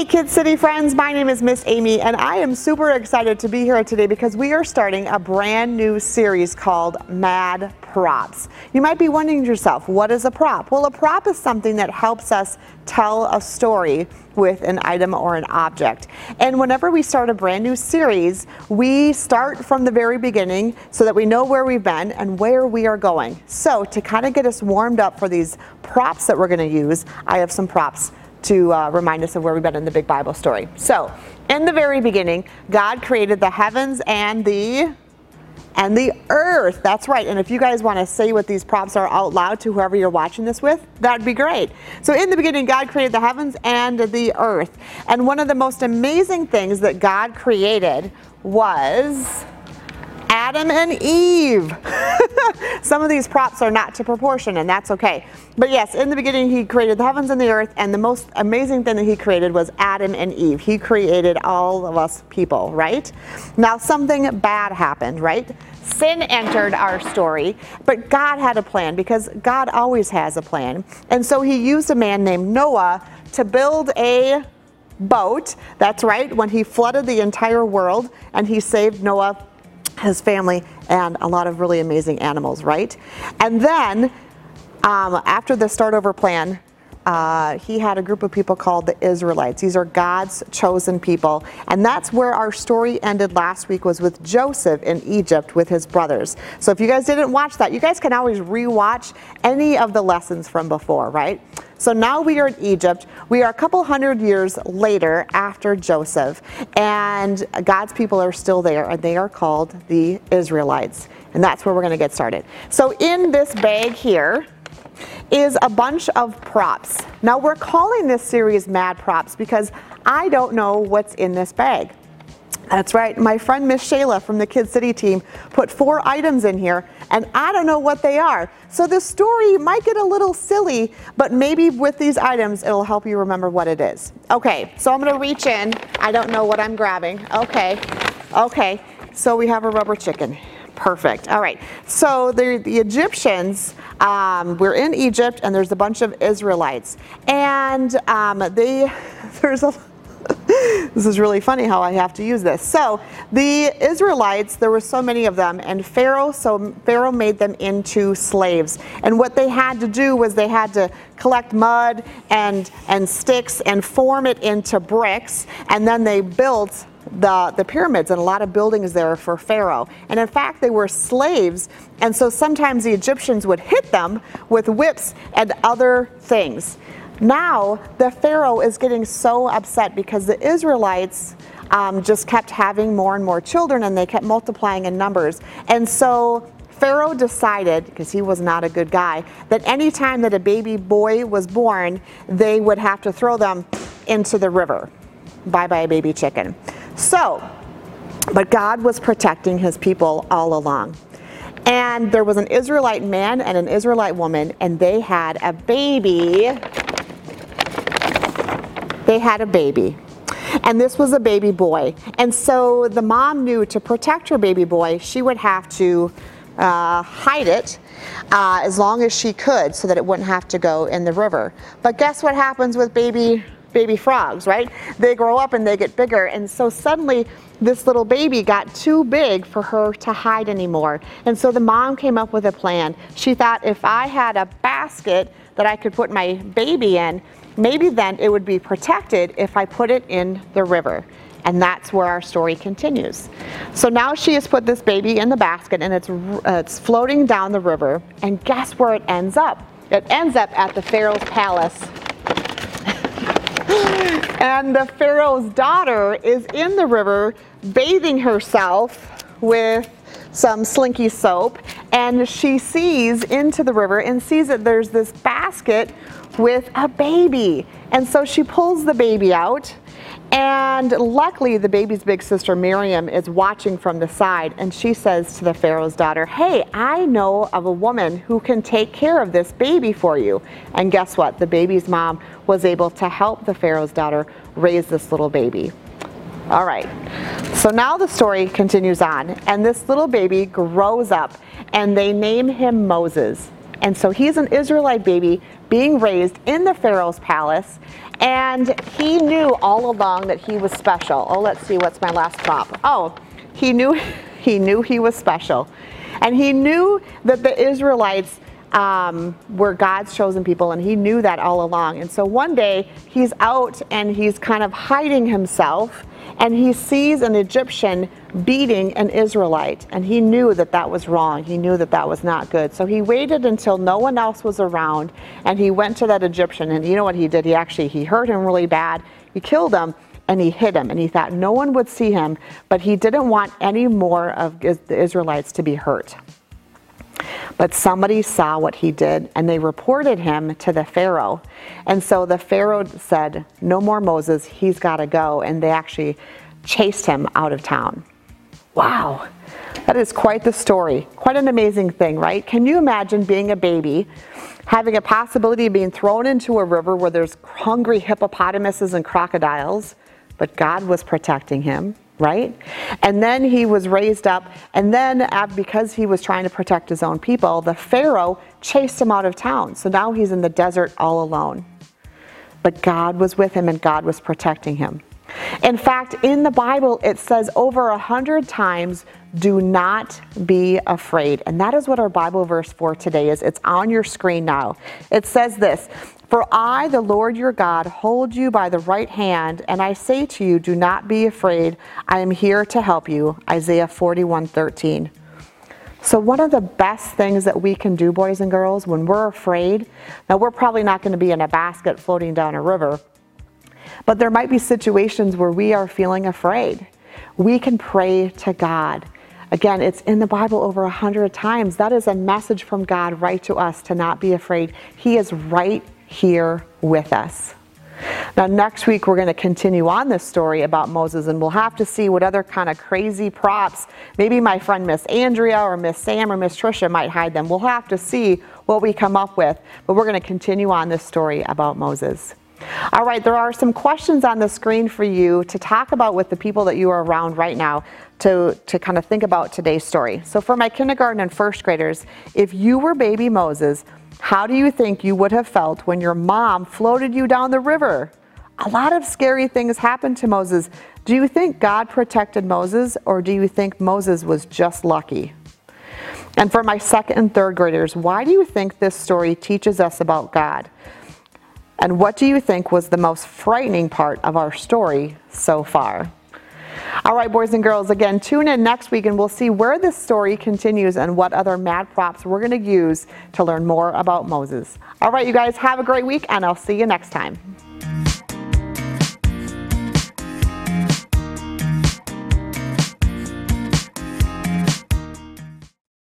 Hey, Kid City friends, my name is Miss Amy, and I am super excited to be here today because we are starting a brand new series called Mad Props. You might be wondering yourself, what is a prop? Well, a prop is something that helps us tell a story with an item or an object. And whenever we start a brand new series, we start from the very beginning so that we know where we've been and where we are going. So, to kind of get us warmed up for these props that we're going to use, I have some props to uh, remind us of where we've been in the big Bible story. So, in the very beginning, God created the heavens and the and the earth. That's right. And if you guys want to say what these props are out loud to whoever you're watching this with, that'd be great. So, in the beginning, God created the heavens and the earth. And one of the most amazing things that God created was Adam and Eve. Some of these props are not to proportion, and that's okay. But yes, in the beginning, he created the heavens and the earth, and the most amazing thing that he created was Adam and Eve. He created all of us people, right? Now, something bad happened, right? Sin entered our story, but God had a plan because God always has a plan. And so he used a man named Noah to build a boat. That's right, when he flooded the entire world and he saved Noah his family, and a lot of really amazing animals, right? And then um, after the start over plan, uh, he had a group of people called the Israelites. These are God's chosen people. And that's where our story ended last week was with Joseph in Egypt with his brothers. So if you guys didn't watch that, you guys can always rewatch any of the lessons from before, right? So now we are in Egypt. We are a couple hundred years later after Joseph, and God's people are still there, and they are called the Israelites. And that's where we're going to get started. So in this bag here, is a bunch of props. Now we're calling this series Mad Props because I don't know what's in this bag. That's right. My friend Miss Shayla from the Kid City team put four items in here, and I don't know what they are. So the story might get a little silly, but maybe with these items, it'll help you remember what it is. Okay, so I'm going to reach in. I don't know what I'm grabbing. Okay, okay. So we have a rubber chicken. Perfect. All right. So the, the Egyptians, um, we're in Egypt, and there's a bunch of Israelites, and um, they there's a this is really funny how I have to use this. So the Israelites, there were so many of them, and Pharaoh, so Pharaoh made them into slaves. And what they had to do was they had to collect mud and and sticks and form it into bricks, and then they built the, the pyramids and a lot of buildings there for Pharaoh. And in fact, they were slaves, and so sometimes the Egyptians would hit them with whips and other things. Now, the Pharaoh is getting so upset because the Israelites um, just kept having more and more children and they kept multiplying in numbers. And so Pharaoh decided, because he was not a good guy, that any time that a baby boy was born, they would have to throw them into the river. Bye bye, baby chicken. So, but God was protecting his people all along. And there was an Israelite man and an Israelite woman, and they had a baby they had a baby. And this was a baby boy. And so the mom knew to protect her baby boy, she would have to uh, hide it uh, as long as she could so that it wouldn't have to go in the river. But guess what happens with baby baby frogs, right? They grow up and they get bigger. And so suddenly this little baby got too big for her to hide anymore. And so the mom came up with a plan. She thought if I had a basket that I could put my baby in, maybe then it would be protected if I put it in the river. And that's where our story continues. So now she has put this baby in the basket and it's, uh, it's floating down the river. And guess where it ends up? It ends up at the Pharaoh's palace. and the Pharaoh's daughter is in the river bathing herself with some slinky soap and she sees into the river and sees that there's this basket with a baby. And so she pulls the baby out. And luckily, the baby's big sister Miriam is watching from the side, and she says to the Pharaoh's daughter, Hey, I know of a woman who can take care of this baby for you. And guess what? The baby's mom was able to help the Pharaoh's daughter raise this little baby. All right, so now the story continues on, and this little baby grows up, and they name him Moses. And so he's an Israelite baby being raised in the Pharaoh's palace, and he knew all along that he was special. Oh, let's see, what's my last prop? Oh, he knew he knew he was special. And he knew that the Israelites um, were God's chosen people, and he knew that all along. And so one day he's out and he's kind of hiding himself, and he sees an Egyptian beating an Israelite, and he knew that that was wrong. He knew that that was not good. So he waited until no one else was around, and he went to that Egyptian. And you know what he did? He actually he hurt him really bad. He killed him and he hid him and he thought no one would see him but he didn't want any more of the israelites to be hurt but somebody saw what he did and they reported him to the Pharaoh. And so the Pharaoh said, No more Moses, he's got to go. And they actually chased him out of town. Wow, that is quite the story. Quite an amazing thing, right? Can you imagine being a baby, having a possibility of being thrown into a river where there's hungry hippopotamuses and crocodiles, but God was protecting him? Right? And then he was raised up, and then because he was trying to protect his own people, the Pharaoh chased him out of town. So now he's in the desert all alone. But God was with him and God was protecting him. In fact, in the Bible, it says over a hundred times, do not be afraid. And that is what our Bible verse for today is. It's on your screen now. It says this for I, the Lord your God, hold you by the right hand, and I say to you, Do not be afraid. I am here to help you. Isaiah 41 13. So, one of the best things that we can do, boys and girls, when we're afraid, now we're probably not going to be in a basket floating down a river, but there might be situations where we are feeling afraid. We can pray to God. Again, it's in the Bible over a hundred times. That is a message from God right to us to not be afraid. He is right here with us. Now, next week, we're going to continue on this story about Moses, and we'll have to see what other kind of crazy props. Maybe my friend Miss Andrea or Miss Sam or Miss Trisha might hide them. We'll have to see what we come up with, but we're going to continue on this story about Moses. All right, there are some questions on the screen for you to talk about with the people that you are around right now to, to kind of think about today's story. So, for my kindergarten and first graders, if you were baby Moses, how do you think you would have felt when your mom floated you down the river? A lot of scary things happened to Moses. Do you think God protected Moses, or do you think Moses was just lucky? And for my second and third graders, why do you think this story teaches us about God? And what do you think was the most frightening part of our story so far? All right, boys and girls, again, tune in next week and we'll see where this story continues and what other mad props we're going to use to learn more about Moses. All right, you guys, have a great week and I'll see you next time.